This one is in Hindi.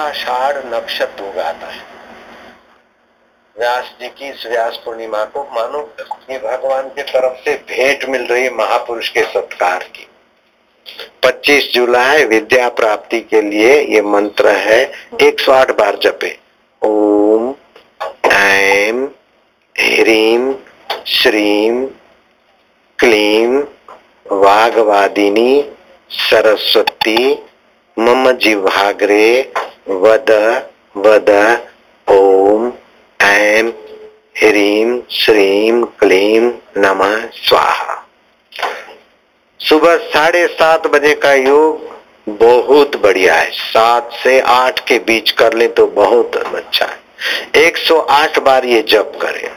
उत्तराषाढ़ नक्षत्र उगाता है। व्यास जी की इस व्यास पूर्णिमा को मानो ये भगवान की तरफ़ से भेंट मिल रही है महापुरुष के सत्कार की। 25 जुलाई विद्या प्राप्ति के लिए ये मंत्र है 108 बार जपे। ओम ऐम ह्रीम श्रीम क्लीम वाघवादिनी सरस्वती, मम जिह्वाग्रे वद वद, ओम ऐम ह्रीम श्रीम क्लीम नमः, स्वाहा। सुबह साढ़े सात बजे का योग बहुत बढ़िया है। सात से आठ के बीच कर ले तो बहुत अच्छा है। 108 बार ये जप करें।